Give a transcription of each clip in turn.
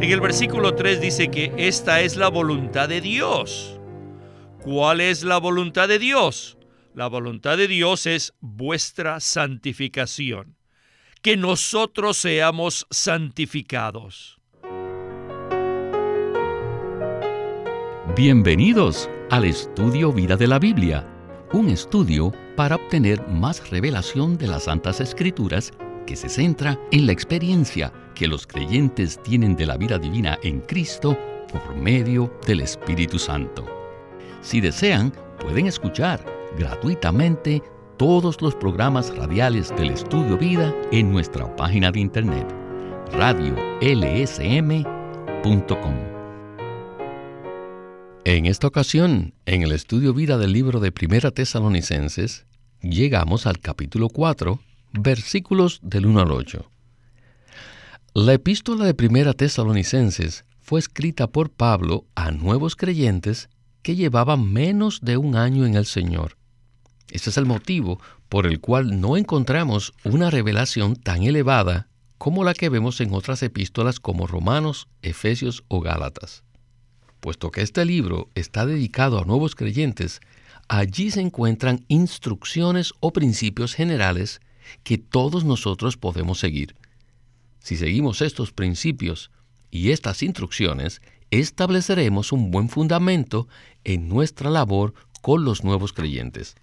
En el versículo 3 dice que esta es la voluntad de Dios. ¿Cuál es la voluntad de Dios? La voluntad de Dios es vuestra santificación, que nosotros seamos santificados. Bienvenidos al estudio Vida de la Biblia, un estudio para obtener más revelación de las Santas Escrituras que se centra en la experiencia que los creyentes tienen de la vida divina en Cristo por medio del Espíritu Santo. Si desean, pueden escuchar gratuitamente todos los programas radiales del Estudio Vida en nuestra página de internet radiolsm.com. En esta ocasión, en el Estudio Vida del libro de Primera Tesalonicenses, llegamos al capítulo 4, versículos del 1 al 8. La epístola de Primera Tesalonicenses fue escrita por Pablo a nuevos creyentes que llevaban menos de un año en el Señor. Ese es el motivo por el cual no encontramos una revelación tan elevada como la que vemos en otras epístolas como Romanos, Efesios o Gálatas. Puesto que este libro está dedicado a nuevos creyentes, allí se encuentran instrucciones o principios generales que todos nosotros podemos seguir. Si seguimos estos principios y estas instrucciones, estableceremos un buen fundamento en nuestra labor con los nuevos creyentes.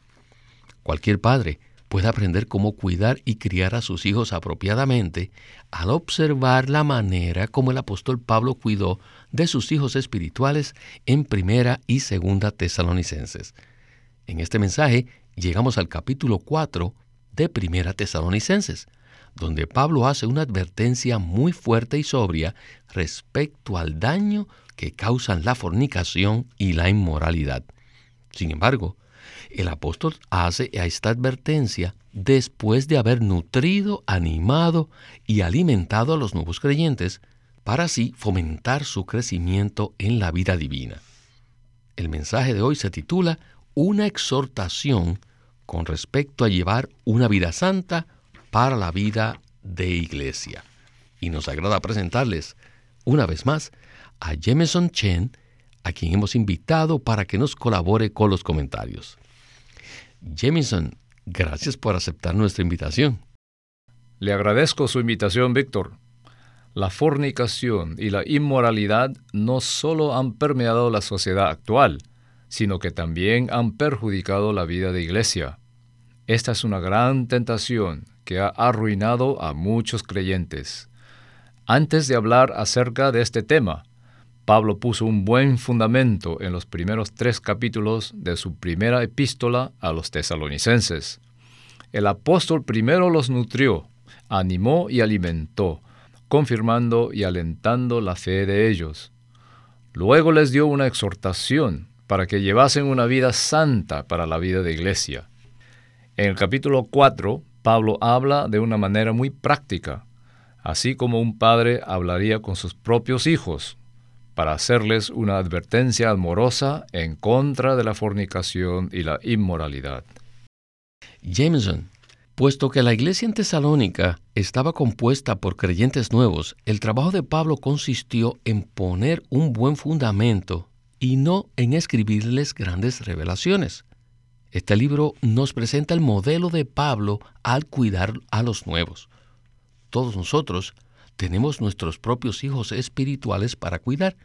Cualquier padre puede aprender cómo cuidar y criar a sus hijos apropiadamente al observar la manera como el apóstol Pablo cuidó de sus hijos espirituales en primera y segunda tesalonicenses. En este mensaje llegamos al capítulo 4 de Primera Tesalonicenses, donde Pablo hace una advertencia muy fuerte y sobria respecto al daño que causan la fornicación y la inmoralidad. Sin embargo, el apóstol hace esta advertencia después de haber nutrido, animado y alimentado a los nuevos creyentes para así fomentar su crecimiento en la vida divina. El mensaje de hoy se titula Una exhortación con respecto a llevar una vida santa para la vida de iglesia. Y nos agrada presentarles una vez más a Jameson Chen, a quien hemos invitado para que nos colabore con los comentarios. Jameson, gracias por aceptar nuestra invitación. Le agradezco su invitación, Víctor. La fornicación y la inmoralidad no solo han permeado la sociedad actual, sino que también han perjudicado la vida de iglesia. Esta es una gran tentación que ha arruinado a muchos creyentes. Antes de hablar acerca de este tema, Pablo puso un buen fundamento en los primeros tres capítulos de su primera epístola a los tesalonicenses. El apóstol primero los nutrió, animó y alimentó, confirmando y alentando la fe de ellos. Luego les dio una exhortación para que llevasen una vida santa para la vida de iglesia. En el capítulo 4, Pablo habla de una manera muy práctica, así como un padre hablaría con sus propios hijos, para hacerles una advertencia amorosa en contra de la fornicación y la inmoralidad. Jameson, puesto que la iglesia en Tesalónica estaba compuesta por creyentes nuevos, el trabajo de Pablo consistió en poner un buen fundamento y no en escribirles grandes revelaciones. Este libro nos presenta el modelo de Pablo al cuidar a los nuevos. Todos nosotros tenemos nuestros propios hijos espirituales para cuidar.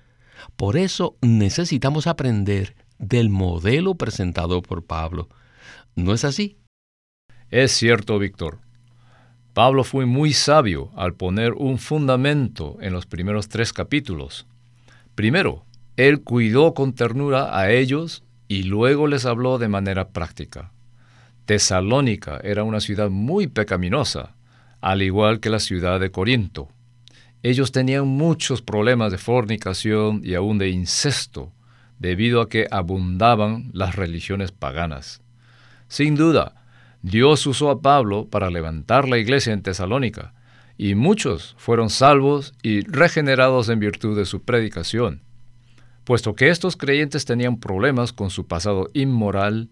Por eso necesitamos aprender del modelo presentado por Pablo. ¿No es así? Es cierto, Víctor. Pablo fue muy sabio al poner un fundamento en los primeros tres capítulos. Primero, él cuidó con ternura a ellos y luego les habló de manera práctica. Tesalónica era una ciudad muy pecaminosa, al igual que la ciudad de Corinto. Ellos tenían muchos problemas de fornicación y aún de incesto, debido a que abundaban las religiones paganas. Sin duda, Dios usó a Pablo para levantar la iglesia en Tesalónica, y muchos fueron salvos y regenerados en virtud de su predicación. Puesto que estos creyentes tenían problemas con su pasado inmoral,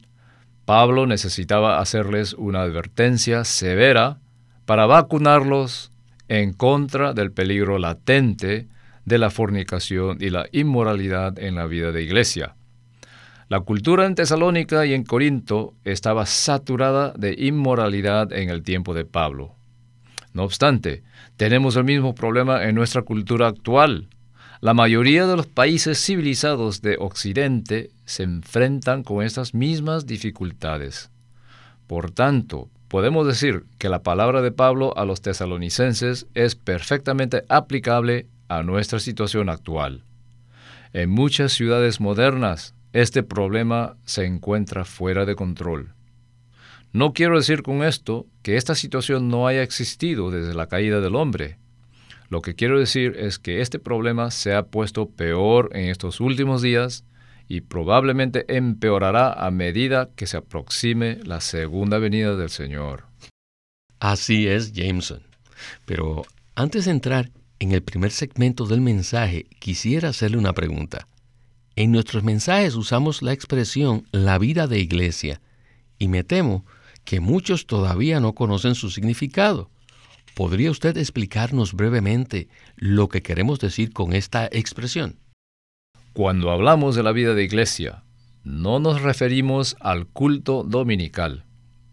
Pablo necesitaba hacerles una advertencia severa para vacunarlos en contra del peligro latente de la fornicación y la inmoralidad en la vida de iglesia. La cultura en Tesalónica y en Corinto estaba saturada de inmoralidad en el tiempo de Pablo. No obstante, tenemos el mismo problema en nuestra cultura actual. La mayoría de los países civilizados de Occidente se enfrentan con estas mismas dificultades. Por tanto, podemos decir que la palabra de Pablo a los tesalonicenses es perfectamente aplicable a nuestra situación actual. En muchas ciudades modernas, este problema se encuentra fuera de control. No quiero decir con esto que esta situación no haya existido desde la caída del hombre. Lo que quiero decir es que este problema se ha puesto peor en estos últimos días y probablemente empeorará a medida que se aproxime la segunda venida del Señor. Así es, Jameson. Pero antes de entrar en el primer segmento del mensaje, quisiera hacerle una pregunta. En nuestros mensajes usamos la expresión la vida de iglesia y me temo que muchos todavía no conocen su significado. ¿Podría usted explicarnos brevemente lo que queremos decir con esta expresión? Cuando hablamos de la vida de iglesia, no nos referimos al culto dominical,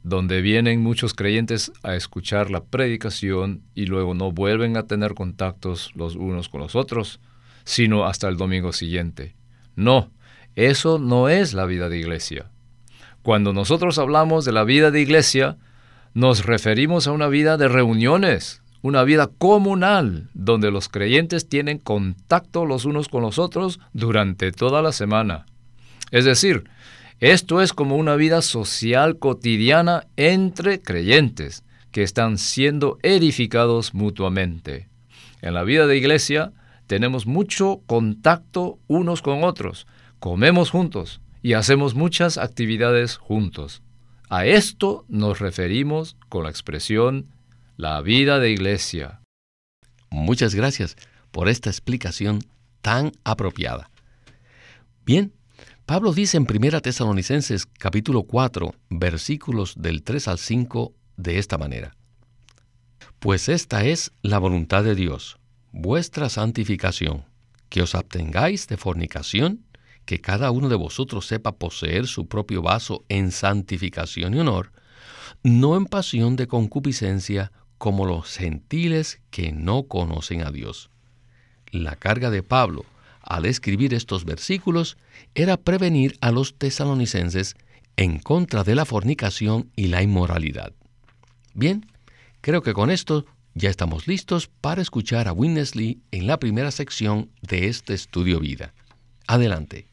donde vienen muchos creyentes a escuchar la predicación y luego no vuelven a tener contactos los unos con los otros, sino hasta el domingo siguiente. No, eso no es la vida de iglesia. Cuando nosotros hablamos de la vida de iglesia, nos referimos a una vida de reuniones, una vida comunal donde los creyentes tienen contacto los unos con los otros durante toda la semana. Es decir, esto es como una vida social cotidiana entre creyentes que están siendo edificados mutuamente. En la vida de iglesia tenemos mucho contacto unos con otros, comemos juntos y hacemos muchas actividades juntos. A esto nos referimos con la expresión la vida de iglesia. Muchas gracias por esta explicación tan apropiada. Bien, Pablo dice en 1 Tesalonicenses capítulo 4, versículos del 3 al 5 de esta manera. Pues esta es la voluntad de Dios, vuestra santificación, que os abstengáis de fornicación, que cada uno de vosotros sepa poseer su propio vaso en santificación y honor, no en pasión de concupiscencia como los gentiles que no conocen a Dios. La carga de Pablo al escribir estos versículos era prevenir a los tesalonicenses en contra de la fornicación y la inmoralidad. Bien, creo que con esto ya estamos listos para escuchar a Winnesley en la primera sección de este estudio vida. Adelante.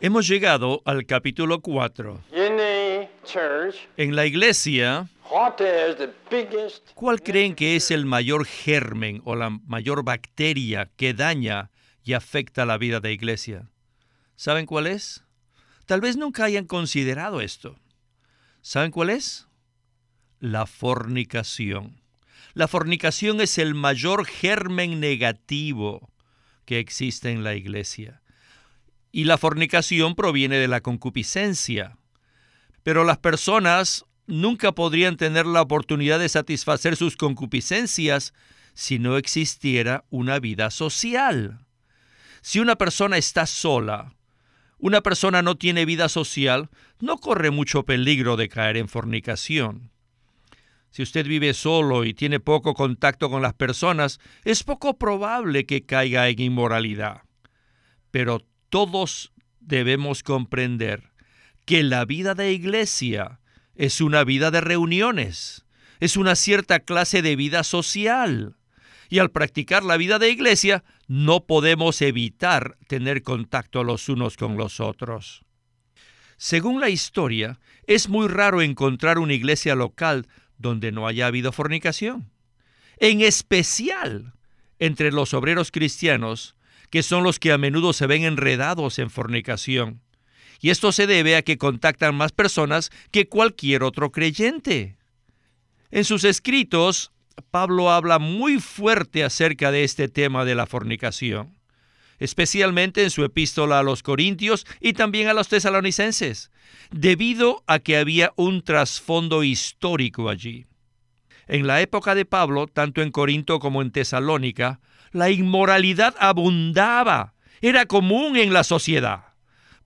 Hemos llegado al capítulo 4. En la iglesia, ¿Cuál creen que es el mayor germen o la mayor bacteria que daña y afecta la vida de iglesia? ¿Saben cuál es? Tal vez nunca hayan considerado esto. ¿Saben cuál es? La fornicación. La fornicación es el mayor germen negativo que existe en la iglesia. Y la fornicación proviene de la concupiscencia. Pero las personas nunca podrían tener la oportunidad de satisfacer sus concupiscencias si no existiera una vida social. Si una persona está sola, una persona no tiene vida social, no corre mucho peligro de caer en fornicación. Si usted vive solo y tiene poco contacto con las personas, es poco probable que caiga en inmoralidad. Pero todos debemos comprender que la vida de iglesia es una vida de reuniones, es una cierta clase de vida social. Y al practicar la vida de iglesia, no podemos evitar tener contacto los unos con los otros. Según la historia, es muy raro encontrar una iglesia local donde no haya habido fornicación. En especial entre los obreros cristianos, que son los que a menudo se ven enredados en fornicación y esto se debe a que contactan más personas que cualquier otro creyente. En sus escritos, Pablo habla muy fuerte acerca de este tema de la fornicación, especialmente en su epístola a los Corintios y también a los tesalonicenses, debido a que había un trasfondo histórico allí. En la época de Pablo, tanto en Corinto como en Tesalónica, la inmoralidad abundaba, era común en la sociedad.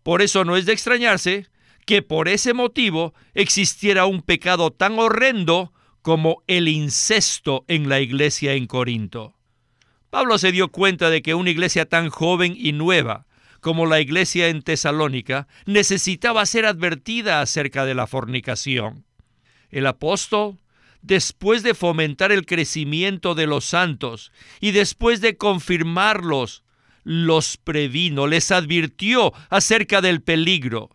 Por eso no es de extrañarse que por ese motivo existiera un pecado tan horrendo como el incesto en la iglesia en Corinto. Pablo se dio cuenta de que una iglesia tan joven y nueva como la iglesia en Tesalónica necesitaba ser advertida acerca de la fornicación. El apóstol, después de fomentar el crecimiento de los santos y después de confirmarlos, los previno, les advirtió acerca del peligro.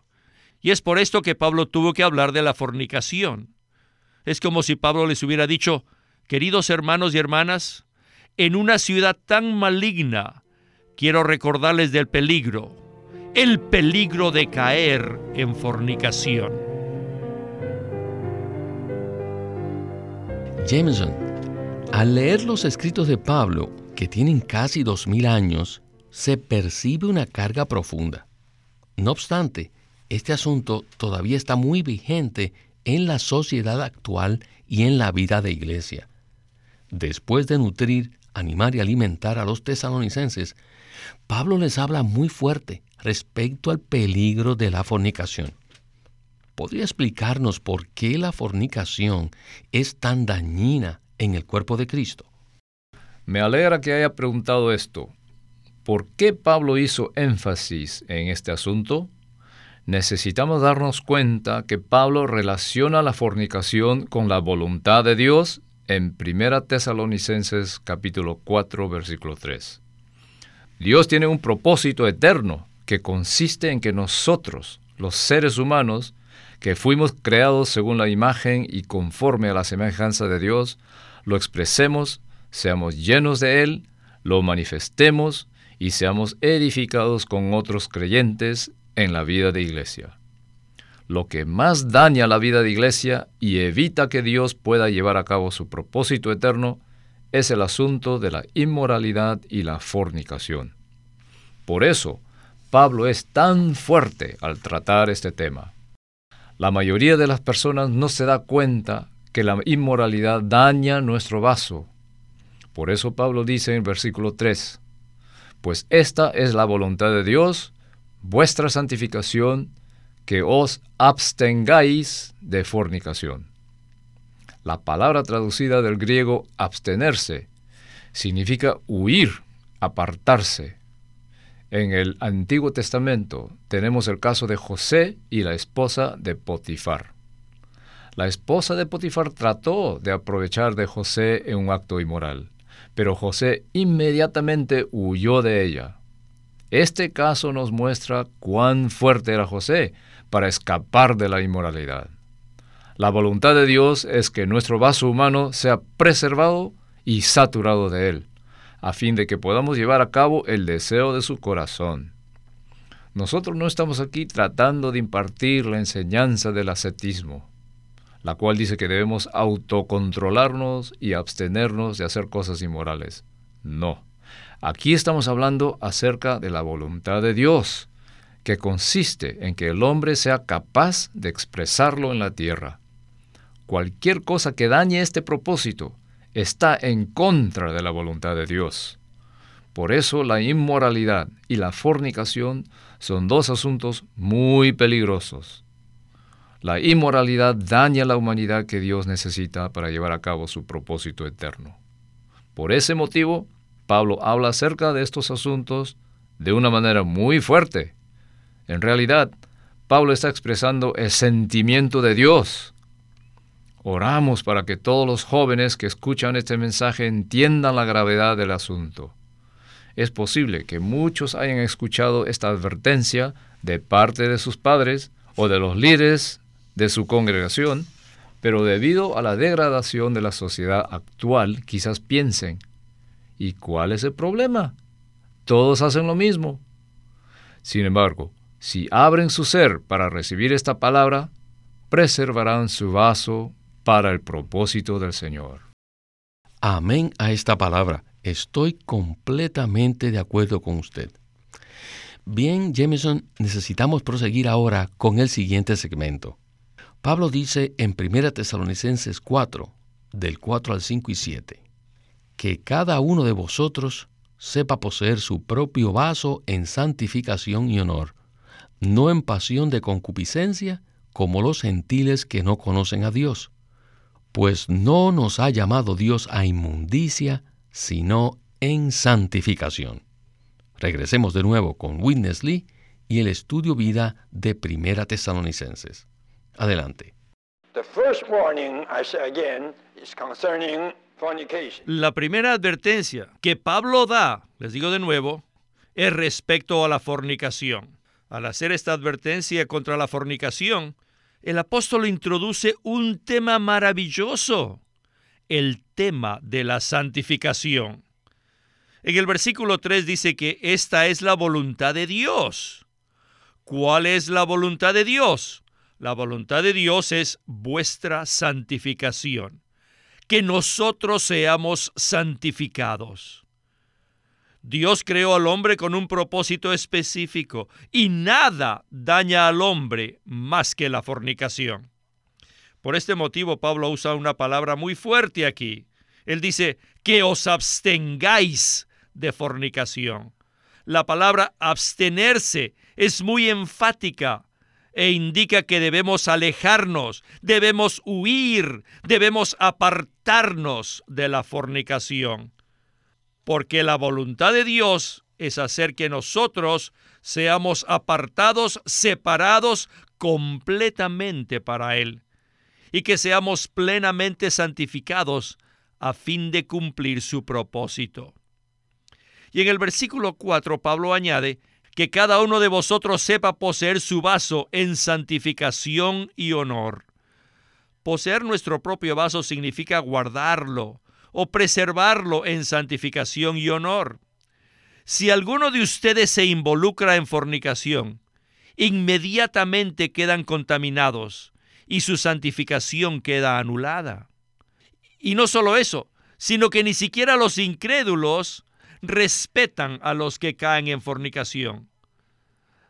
Y es por esto que Pablo tuvo que hablar de la fornicación. Es como si Pablo les hubiera dicho, queridos hermanos y hermanas, en una ciudad tan maligna, quiero recordarles del peligro, el peligro de caer en fornicación. Jameson, al leer los escritos de Pablo, que tienen casi dos mil años, se percibe una carga profunda. No obstante, este asunto todavía está muy vigente en la sociedad actual y en la vida de iglesia. Después de nutrir animar y alimentar a los tesalonicenses, Pablo les habla muy fuerte respecto al peligro de la fornicación. ¿Podría explicarnos por qué la fornicación es tan dañina en el cuerpo de Cristo? Me alegra que haya preguntado esto. ¿Por qué Pablo hizo énfasis en este asunto? Necesitamos darnos cuenta que Pablo relaciona la fornicación con la voluntad de Dios en 1 Tesalonicenses capítulo 4 versículo 3. Dios tiene un propósito eterno que consiste en que nosotros, los seres humanos, que fuimos creados según la imagen y conforme a la semejanza de Dios, lo expresemos, seamos llenos de Él, lo manifestemos y seamos edificados con otros creyentes en la vida de iglesia lo que más daña la vida de iglesia y evita que Dios pueda llevar a cabo su propósito eterno es el asunto de la inmoralidad y la fornicación. Por eso, Pablo es tan fuerte al tratar este tema. La mayoría de las personas no se da cuenta que la inmoralidad daña nuestro vaso. Por eso Pablo dice en el versículo 3, pues esta es la voluntad de Dios, vuestra santificación, que os abstengáis de fornicación. La palabra traducida del griego abstenerse significa huir, apartarse. En el Antiguo Testamento tenemos el caso de José y la esposa de Potifar. La esposa de Potifar trató de aprovechar de José en un acto inmoral, pero José inmediatamente huyó de ella. Este caso nos muestra cuán fuerte era José, para escapar de la inmoralidad. La voluntad de Dios es que nuestro vaso humano sea preservado y saturado de Él, a fin de que podamos llevar a cabo el deseo de su corazón. Nosotros no estamos aquí tratando de impartir la enseñanza del ascetismo, la cual dice que debemos autocontrolarnos y abstenernos de hacer cosas inmorales. No. Aquí estamos hablando acerca de la voluntad de Dios, que consiste en que el hombre sea capaz de expresarlo en la tierra. Cualquier cosa que dañe este propósito está en contra de la voluntad de Dios. Por eso la inmoralidad y la fornicación son dos asuntos muy peligrosos. La inmoralidad daña la humanidad que Dios necesita para llevar a cabo su propósito eterno. Por ese motivo, Pablo habla acerca de estos asuntos de una manera muy fuerte en realidad, Pablo está expresando el sentimiento de Dios. Oramos para que todos los jóvenes que escuchan este mensaje entiendan la gravedad del asunto. Es posible que muchos hayan escuchado esta advertencia de parte de sus padres o de los líderes de su congregación, pero debido a la degradación de la sociedad actual quizás piensen, ¿y cuál es el problema? Todos hacen lo mismo. Sin embargo, si abren su ser para recibir esta palabra, preservarán su vaso para el propósito del Señor. Amén a esta palabra. Estoy completamente de acuerdo con usted. Bien, Jameson, necesitamos proseguir ahora con el siguiente segmento. Pablo dice en 1 Tesalonicenses 4, del 4 al 5 y 7. Que cada uno de vosotros sepa poseer su propio vaso en santificación y honor, no en pasión de concupiscencia, como los gentiles que no conocen a Dios. Pues no nos ha llamado Dios a inmundicia, sino en santificación. Regresemos de nuevo con Witness Lee y el estudio vida de Primera Tesalonicenses. Adelante. La primera advertencia que Pablo da, les digo de nuevo, es respecto a la fornicación. Al hacer esta advertencia contra la fornicación, el apóstol introduce un tema maravilloso, el tema de la santificación. En el versículo 3 dice que esta es la voluntad de Dios. ¿Cuál es la voluntad de Dios? La voluntad de Dios es vuestra santificación, que nosotros seamos santificados. Dios creó al hombre con un propósito específico y nada daña al hombre más que la fornicación. Por este motivo Pablo usa una palabra muy fuerte aquí. Él dice, que os abstengáis de fornicación. La palabra abstenerse es muy enfática e indica que debemos alejarnos, debemos huir, debemos apartarnos de la fornicación. Porque la voluntad de Dios es hacer que nosotros seamos apartados, separados completamente para Él, y que seamos plenamente santificados a fin de cumplir su propósito. Y en el versículo 4 Pablo añade, que cada uno de vosotros sepa poseer su vaso en santificación y honor. Poseer nuestro propio vaso significa guardarlo o preservarlo en santificación y honor. Si alguno de ustedes se involucra en fornicación, inmediatamente quedan contaminados y su santificación queda anulada. Y no solo eso, sino que ni siquiera los incrédulos respetan a los que caen en fornicación.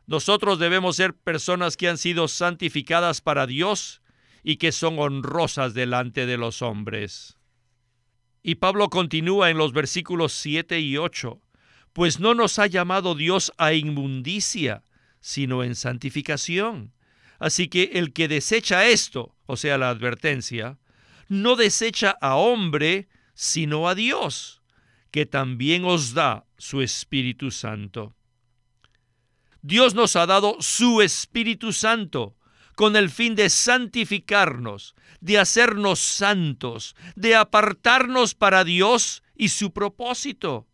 Nosotros debemos ser personas que han sido santificadas para Dios y que son honrosas delante de los hombres. Y Pablo continúa en los versículos 7 y 8, pues no nos ha llamado Dios a inmundicia, sino en santificación. Así que el que desecha esto, o sea, la advertencia, no desecha a hombre, sino a Dios que también os da su Espíritu Santo. Dios nos ha dado su Espíritu Santo con el fin de santificarnos, de hacernos santos, de apartarnos para Dios y su propósito.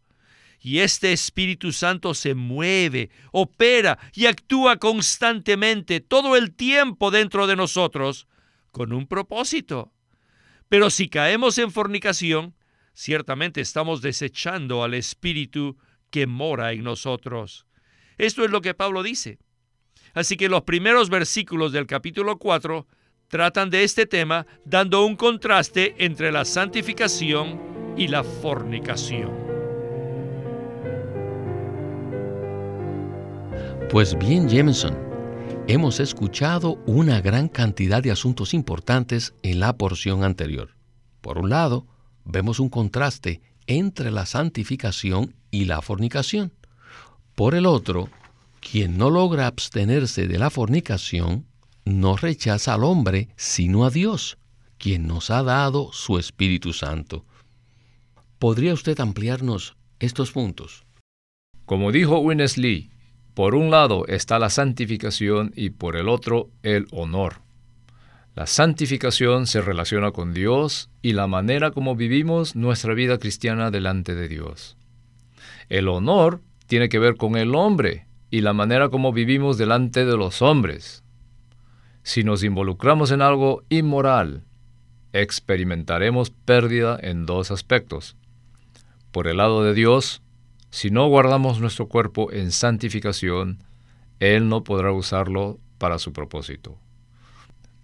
Y este Espíritu Santo se mueve, opera y actúa constantemente todo el tiempo dentro de nosotros con un propósito. Pero si caemos en fornicación, ciertamente estamos desechando al Espíritu que mora en nosotros. Esto es lo que Pablo dice. Así que los primeros versículos del capítulo 4 tratan de este tema dando un contraste entre la santificación y la fornicación. Pues bien, Jameson, hemos escuchado una gran cantidad de asuntos importantes en la porción anterior. Por un lado, vemos un contraste entre la santificación y la fornicación. Por el otro, quien no logra abstenerse de la fornicación no rechaza al hombre, sino a Dios, quien nos ha dado su Espíritu Santo. ¿Podría usted ampliarnos estos puntos? Como dijo Winnesley, por un lado está la santificación y por el otro el honor. La santificación se relaciona con Dios y la manera como vivimos nuestra vida cristiana delante de Dios. El honor tiene que ver con el hombre y la manera como vivimos delante de los hombres. Si nos involucramos en algo inmoral, experimentaremos pérdida en dos aspectos. Por el lado de Dios, si no guardamos nuestro cuerpo en santificación, Él no podrá usarlo para su propósito.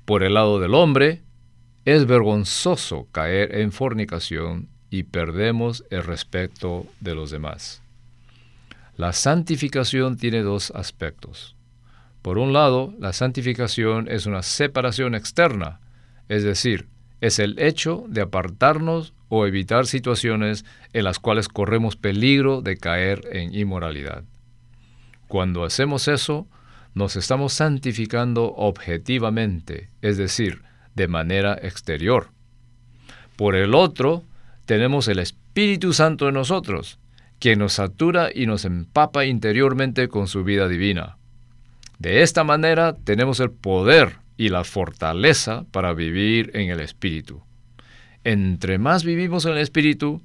Por el lado del hombre, es vergonzoso caer en fornicación y perdemos el respeto de los demás. La santificación tiene dos aspectos. Por un lado, la santificación es una separación externa, es decir, es el hecho de apartarnos o evitar situaciones en las cuales corremos peligro de caer en inmoralidad. Cuando hacemos eso, nos estamos santificando objetivamente, es decir, de manera exterior. Por el otro, tenemos el Espíritu Santo en nosotros, quien nos satura y nos empapa interiormente con su vida divina. De esta manera tenemos el poder y la fortaleza para vivir en el Espíritu. Entre más vivimos en el Espíritu,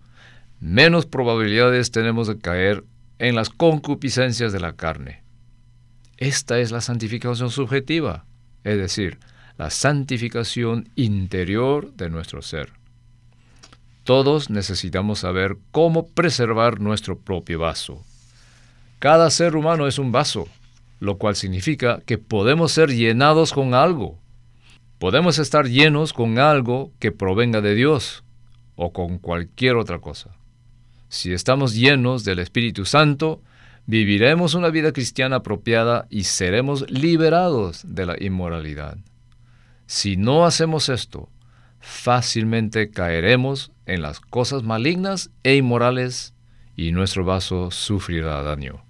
menos probabilidades tenemos de caer en las concupiscencias de la carne. Esta es la santificación subjetiva, es decir, la santificación interior de nuestro ser. Todos necesitamos saber cómo preservar nuestro propio vaso. Cada ser humano es un vaso, lo cual significa que podemos ser llenados con algo. Podemos estar llenos con algo que provenga de Dios o con cualquier otra cosa. Si estamos llenos del Espíritu Santo, viviremos una vida cristiana apropiada y seremos liberados de la inmoralidad. Si no hacemos esto, fácilmente caeremos en las cosas malignas e inmorales y nuestro vaso sufrirá daño.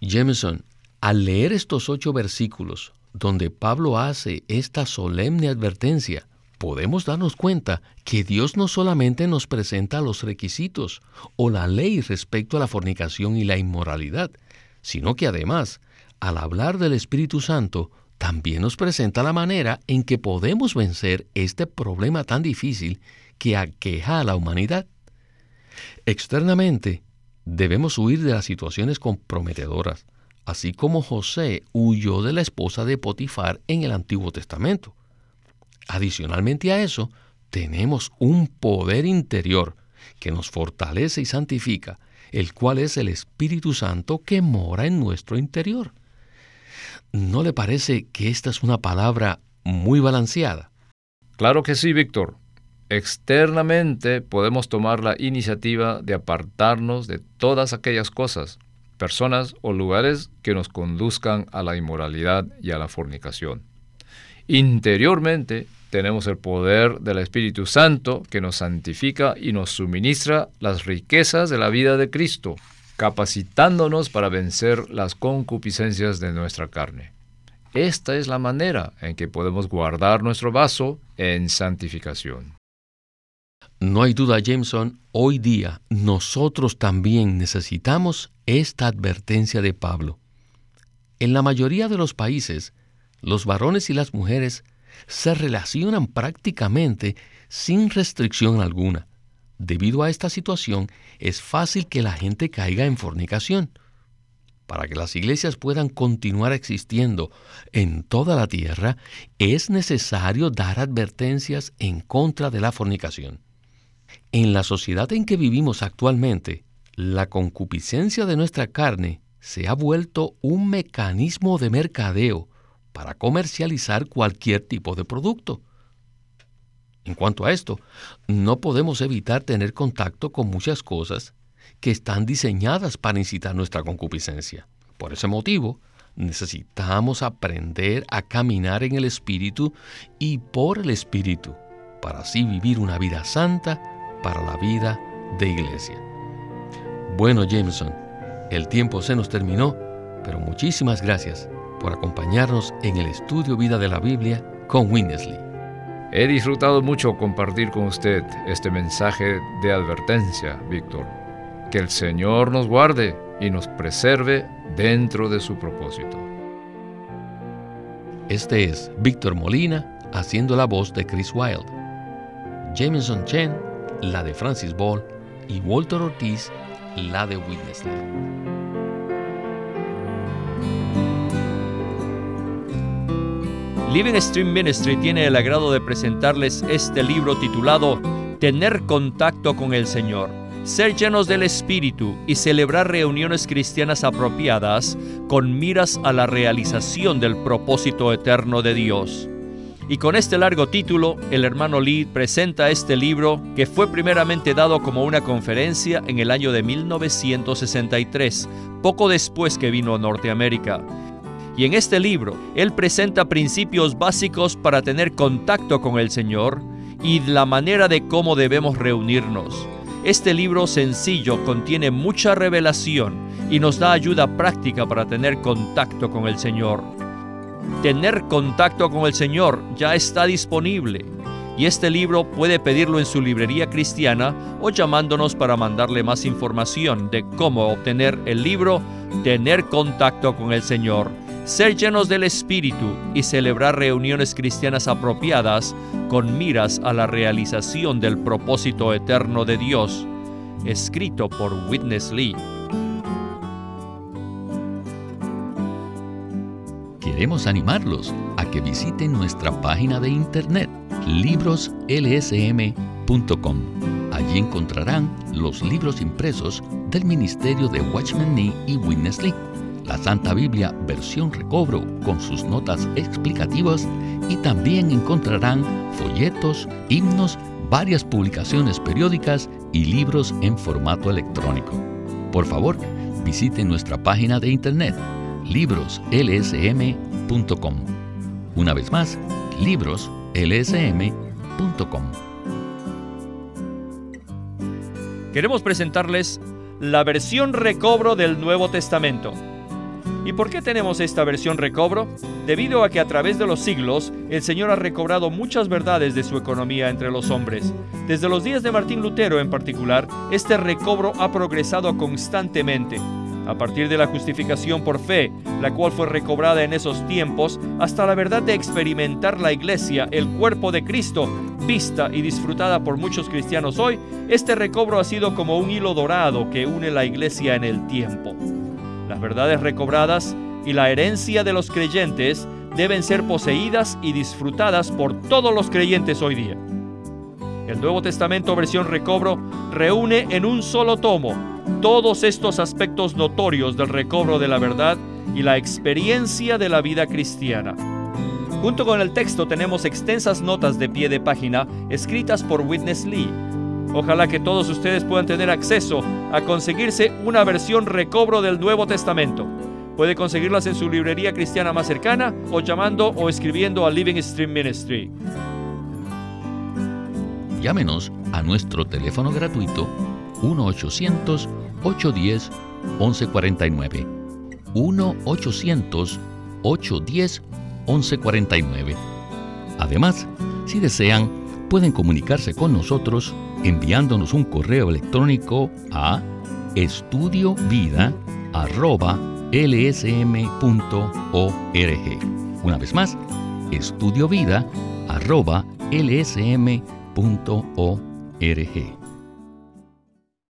Jameson, al leer estos ocho versículos, donde Pablo hace esta solemne advertencia, podemos darnos cuenta que Dios no solamente nos presenta los requisitos o la ley respecto a la fornicación y la inmoralidad, sino que además, al hablar del Espíritu Santo, también nos presenta la manera en que podemos vencer este problema tan difícil que aqueja a la humanidad. Externamente, debemos huir de las situaciones comprometedoras, así como José huyó de la esposa de Potifar en el Antiguo Testamento. Adicionalmente a eso, tenemos un poder interior que nos fortalece y santifica, el cual es el Espíritu Santo que mora en nuestro interior. ¿No le parece que esta es una palabra muy balanceada? Claro que sí, Víctor. Externamente podemos tomar la iniciativa de apartarnos de todas aquellas cosas personas o lugares que nos conduzcan a la inmoralidad y a la fornicación. Interiormente tenemos el poder del Espíritu Santo que nos santifica y nos suministra las riquezas de la vida de Cristo, capacitándonos para vencer las concupiscencias de nuestra carne. Esta es la manera en que podemos guardar nuestro vaso en santificación. No hay duda, Jameson, hoy día nosotros también necesitamos esta advertencia de Pablo. En la mayoría de los países, los varones y las mujeres se relacionan prácticamente sin restricción alguna. Debido a esta situación, es fácil que la gente caiga en fornicación. Para que las iglesias puedan continuar existiendo en toda la tierra, es necesario dar advertencias en contra de la fornicación. En la sociedad en que vivimos actualmente, la concupiscencia de nuestra carne se ha vuelto un mecanismo de mercadeo para comercializar cualquier tipo de producto. En cuanto a esto, no podemos evitar tener contacto con muchas cosas que están diseñadas para incitar nuestra concupiscencia. Por ese motivo, necesitamos aprender a caminar en el Espíritu y por el Espíritu, para así vivir una vida santa para la vida de iglesia. Bueno, Jameson, el tiempo se nos terminó, pero muchísimas gracias por acompañarnos en el estudio Vida de la Biblia con Winnesley. He disfrutado mucho compartir con usted este mensaje de advertencia, Víctor. Que el Señor nos guarde y nos preserve dentro de su propósito. Este es Víctor Molina haciendo la voz de Chris Wilde. Jameson Chen la de Francis Ball, y Walter Ortiz, la de Witness Living Stream Ministry tiene el agrado de presentarles este libro titulado Tener contacto con el Señor, ser llenos del Espíritu y celebrar reuniones cristianas apropiadas con miras a la realización del propósito eterno de Dios. Y con este largo título, el hermano Lee presenta este libro que fue primeramente dado como una conferencia en el año de 1963, poco después que vino a Norteamérica. Y en este libro, él presenta principios básicos para tener contacto con el Señor y la manera de cómo debemos reunirnos. Este libro sencillo contiene mucha revelación y nos da ayuda práctica para tener contacto con el Señor. Tener contacto con el Señor ya está disponible y este libro puede pedirlo en su librería cristiana o llamándonos para mandarle más información de cómo obtener el libro Tener contacto con el Señor, ser llenos del Espíritu y celebrar reuniones cristianas apropiadas con miras a la realización del propósito eterno de Dios, escrito por Witness Lee. Queremos animarlos a que visiten nuestra página de internet libroslsm.com. Allí encontrarán los libros impresos del Ministerio de Watchman Nee y Witness Lee, la Santa Biblia versión recobro con sus notas explicativas y también encontrarán folletos, himnos, varias publicaciones periódicas y libros en formato electrónico. Por favor, visite nuestra página de internet libroslsm.com. Una vez más, libroslsm.com. Queremos presentarles la versión recobro del Nuevo Testamento. ¿Y por qué tenemos esta versión recobro? Debido a que a través de los siglos el Señor ha recobrado muchas verdades de su economía entre los hombres. Desde los días de Martín Lutero en particular, este recobro ha progresado constantemente a partir de la justificación por fe, la cual fue recobrada en esos tiempos, hasta la verdad de experimentar la iglesia, el cuerpo de Cristo, vista y disfrutada por muchos cristianos hoy, este recobro ha sido como un hilo dorado que une la iglesia en el tiempo. Verdades recobradas y la herencia de los creyentes deben ser poseídas y disfrutadas por todos los creyentes hoy día. El Nuevo Testamento versión recobro reúne en un solo tomo todos estos aspectos notorios del recobro de la verdad y la experiencia de la vida cristiana. Junto con el texto tenemos extensas notas de pie de página escritas por Witness Lee. Ojalá que todos ustedes puedan tener acceso a conseguirse una versión recobro del Nuevo Testamento. Puede conseguirlas en su librería cristiana más cercana o llamando o escribiendo a Living Stream Ministry. Llámenos a nuestro teléfono gratuito 1-800-810-1149. 1-800-810-1149. Además, si desean, pueden comunicarse con nosotros enviándonos un correo electrónico a estudiovida.lsm.org. Una vez más, estudiovida.lsm.org.